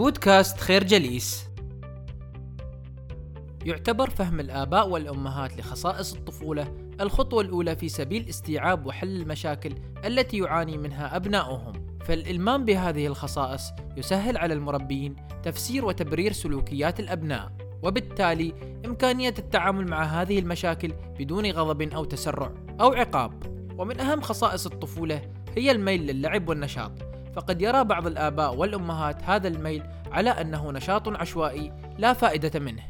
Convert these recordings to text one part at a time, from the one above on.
بودكاست خير جليس. يعتبر فهم الآباء والأمهات لخصائص الطفولة الخطوة الأولى في سبيل استيعاب وحل المشاكل التي يعاني منها أبناؤهم. فالإلمام بهذه الخصائص يسهل على المربين تفسير وتبرير سلوكيات الأبناء وبالتالي إمكانية التعامل مع هذه المشاكل بدون غضب أو تسرع أو عقاب. ومن أهم خصائص الطفولة هي الميل للعب والنشاط فقد يرى بعض الآباء والأمهات هذا الميل على أنه نشاط عشوائي لا فائدة منه.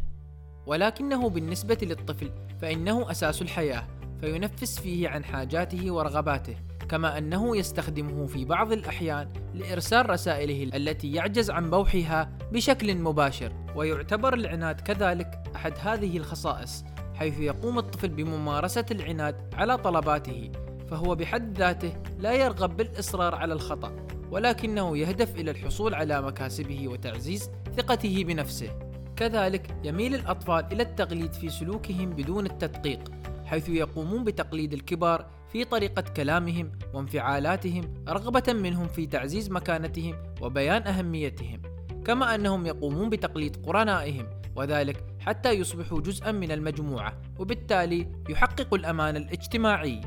ولكنه بالنسبة للطفل فإنه أساس الحياة فينفس فيه عن حاجاته ورغباته كما أنه يستخدمه في بعض الأحيان لإرسال رسائله التي يعجز عن بوحها بشكل مباشر ويعتبر العناد كذلك أحد هذه الخصائص حيث يقوم الطفل بممارسة العناد على طلباته فهو بحد ذاته لا يرغب بالإصرار على الخطأ. ولكنه يهدف إلى الحصول على مكاسبه وتعزيز ثقته بنفسه. كذلك يميل الأطفال إلى التقليد في سلوكهم بدون التدقيق حيث يقومون بتقليد الكبار في طريقة كلامهم وانفعالاتهم رغبة منهم في تعزيز مكانتهم وبيان أهميتهم. كما أنهم يقومون بتقليد قرنائهم وذلك حتى يصبحوا جزءا من المجموعة وبالتالي يحققوا الأمان الاجتماعي.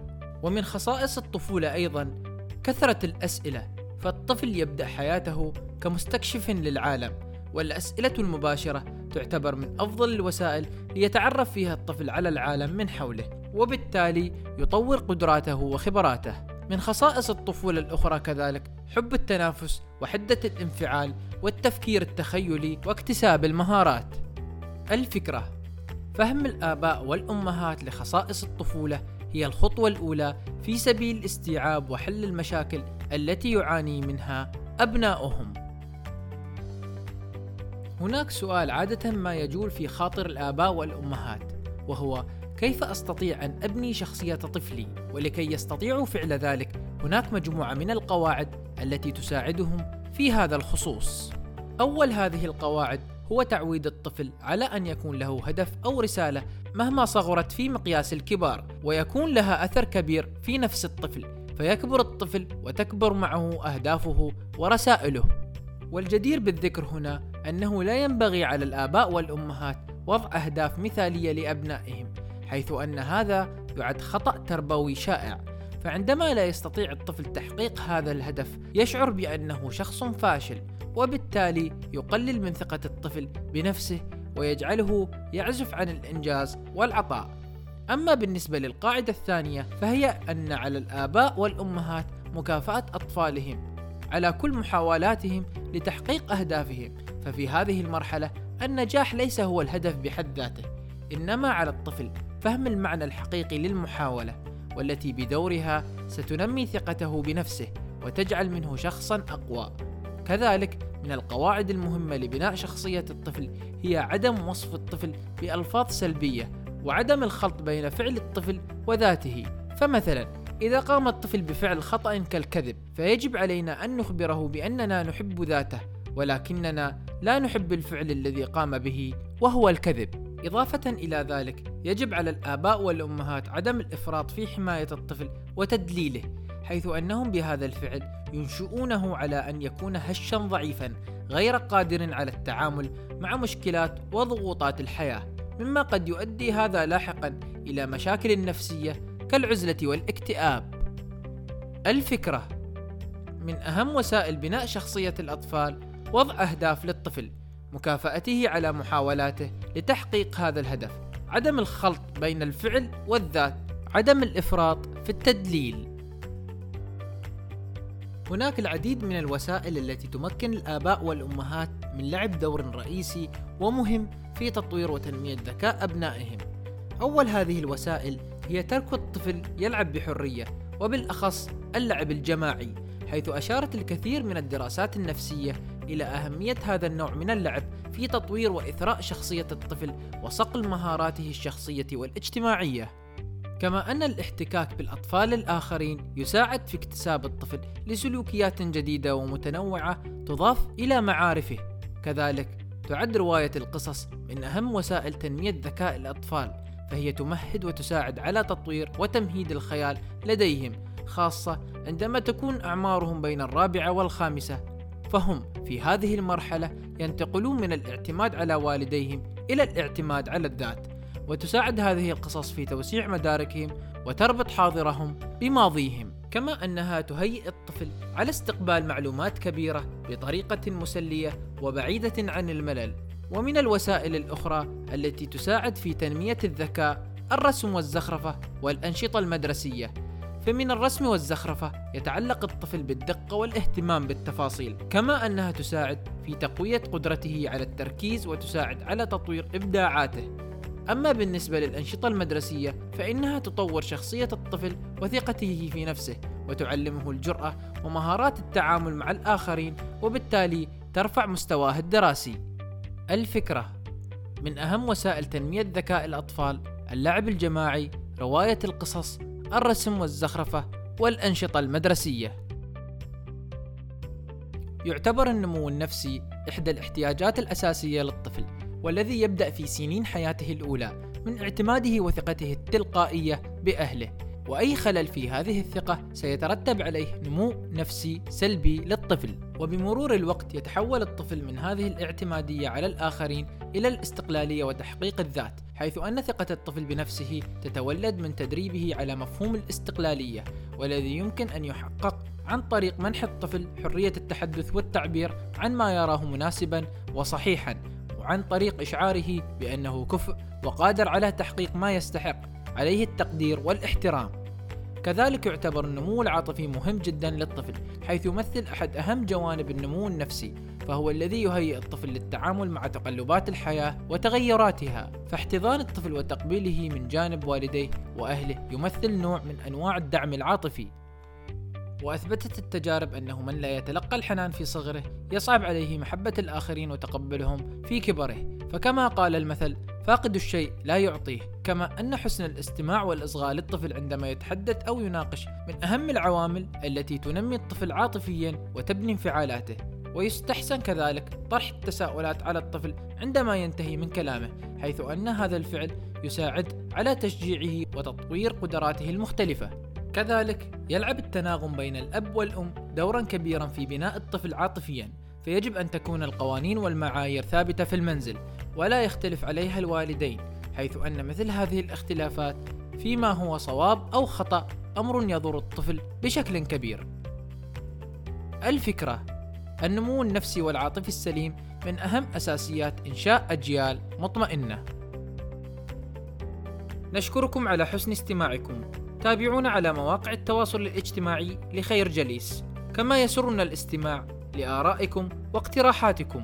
ومن خصائص الطفولة أيضا كثرة الأسئلة. فالطفل يبدأ حياته كمستكشف للعالم والأسئلة المباشرة تعتبر من أفضل الوسائل ليتعرف فيها الطفل على العالم من حوله وبالتالي يطور قدراته وخبراته. من خصائص الطفولة الأخرى كذلك حب التنافس وحدة الانفعال والتفكير التخيلي واكتساب المهارات. الفكرة فهم الآباء والأمهات لخصائص الطفولة هي الخطوة الأولى في سبيل استيعاب وحل المشاكل التي يعاني منها أبناؤهم. هناك سؤال عادة ما يجول في خاطر الآباء والأمهات وهو كيف أستطيع أن أبني شخصية طفلي؟ ولكي يستطيعوا فعل ذلك هناك مجموعة من القواعد التي تساعدهم في هذا الخصوص. أول هذه القواعد هو تعويد الطفل على أن يكون له هدف أو رسالة مهما صغرت في مقياس الكبار ويكون لها أثر كبير في نفس الطفل فيكبر الطفل وتكبر معه أهدافه ورسائله والجدير بالذكر هنا أنه لا ينبغي على الآباء والأمهات وضع أهداف مثالية لأبنائهم حيث أن هذا يعد خطأ تربوي شائع فعندما لا يستطيع الطفل تحقيق هذا الهدف يشعر بأنه شخص فاشل وبالتالي يقلل من ثقة الطفل بنفسه ويجعله يعزف عن الإنجاز والعطاء. أما بالنسبة للقاعدة الثانية فهي أن على الآباء والأمهات مكافأة أطفالهم على كل محاولاتهم لتحقيق أهدافهم، ففي هذه المرحلة النجاح ليس هو الهدف بحد ذاته، إنما على الطفل فهم المعنى الحقيقي للمحاولة، والتي بدورها ستنمي ثقته بنفسه وتجعل منه شخصا أقوى. كذلك من القواعد المهمة لبناء شخصية الطفل هي عدم وصف الطفل بألفاظ سلبية وعدم الخلط بين فعل الطفل وذاته. فمثلا إذا قام الطفل بفعل خطأ كالكذب فيجب علينا أن نخبره بأننا نحب ذاته ولكننا لا نحب الفعل الذي قام به وهو الكذب. إضافة إلى ذلك يجب على الآباء والأمهات عدم الإفراط في حماية الطفل وتدليله حيث أنهم بهذا الفعل ينشئونه على أن يكون هشا ضعيفا غير قادر على التعامل مع مشكلات وضغوطات الحياة. مما قد يؤدي هذا لاحقا إلى مشاكل نفسية كالعزلة والاكتئاب. الفكرة من أهم وسائل بناء شخصية الأطفال وضع أهداف للطفل مكافأته على محاولاته لتحقيق هذا الهدف. عدم الخلط بين الفعل والذات عدم الإفراط في التدليل. هناك العديد من الوسائل التي تمكن الآباء والأمهات من لعب دور رئيسي ومهم في تطوير وتنمية ذكاء أبنائهم. أول هذه الوسائل هي ترك الطفل يلعب بحرية وبالأخص اللعب الجماعي حيث أشارت الكثير من الدراسات النفسية إلى أهمية هذا النوع من اللعب في تطوير وإثراء شخصية الطفل وصقل مهاراته الشخصية والاجتماعية. كما أن الاحتكاك بالأطفال الآخرين يساعد في اكتساب الطفل لسلوكيات جديدة ومتنوعة تضاف إلى معارفه. كذلك تعد رواية القصص من أهم وسائل تنمية ذكاء الأطفال، فهي تمهد وتساعد على تطوير وتمهيد الخيال لديهم، خاصة عندما تكون أعمارهم بين الرابعة والخامسة. فهم في هذه المرحلة ينتقلون من الاعتماد على والديهم إلى الاعتماد على الذات وتساعد هذه القصص في توسيع مداركهم وتربط حاضرهم بماضيهم كما أنها تهيئ الطفل على استقبال معلومات كبيرة بطريقة مسلية وبعيدة عن الملل ومن الوسائل الأخرى التي تساعد في تنمية الذكاء الرسم والزخرفة والأنشطة المدرسية. فمن الرسم والزخرفة يتعلق الطفل بالدقة والاهتمام بالتفاصيل كما أنها تساعد في تقوية قدرته على التركيز وتساعد على تطوير إبداعاته. أما بالنسبة للأنشطة المدرسية فإنها تطور شخصية الطفل وثقته في نفسه وتعلمه الجرأة ومهارات التعامل مع الآخرين وبالتالي ترفع مستواه الدراسي. الفكرة من أهم وسائل تنمية ذكاء الأطفال اللعب الجماعي، رواية القصص، الرسم والزخرفة، والأنشطة المدرسية. يعتبر النمو النفسي إحدى الاحتياجات الأساسية للطفل والذي يبدأ في سنين حياته الأولى من اعتماده وثقته التلقائية بأهله وأي خلل في هذه الثقة سيترتب عليه نمو نفسي سلبي للطفل. وبمرور الوقت يتحول الطفل من هذه الاعتمادية على الآخرين إلى الاستقلالية وتحقيق الذات حيث أن ثقة الطفل بنفسه تتولد من تدريبه على مفهوم الاستقلالية والذي يمكن أن يحقق عن طريق منح الطفل حرية التحدث والتعبير عن ما يراه مناسبا وصحيحا وعن طريق إشعاره بأنه كفء وقادر على تحقيق ما يستحق. عليه التقدير والاحترام. كذلك يعتبر النمو العاطفي مهم جدا للطفل حيث يمثل أحد أهم جوانب النمو النفسي فهو الذي يهيئ الطفل للتعامل مع تقلبات الحياة وتغيراتها. فاحتضان الطفل وتقبيله من جانب والديه وأهله يمثل نوع من أنواع الدعم العاطفي. وأثبتت التجارب أنه من لا يتلقى الحنان في صغره يصعب عليه محبة الآخرين وتقبلهم في كبره. فكما قال المثل فاقد الشيء لا يعطيه. كما أن حسن الاستماع والإصغاء للطفل عندما يتحدث أو يناقش من أهم العوامل التي تنمي الطفل عاطفيا وتبني انفعالاته. ويستحسن كذلك طرح التساؤلات على الطفل عندما ينتهي من كلامه حيث أن هذا الفعل يساعد على تشجيعه وتطوير قدراته المختلفة. كذلك يلعب التناغم بين الأب والأم دورا كبيرا في بناء الطفل عاطفيا فيجب أن تكون القوانين والمعايير ثابتة في المنزل. ولا يختلف عليها الوالدين حيث أن مثل هذه الاختلافات فيما هو صواب أو خطأ أمر يضر الطفل بشكل كبير. الفكرة النمو النفسي والعاطفي السليم من أهم أساسيات إنشاء أجيال مطمئنة. نشكركم على حسن استماعكم. تابعونا على مواقع التواصل الاجتماعي لخير جليس، كما يسرنا الاستماع لآرائكم واقتراحاتكم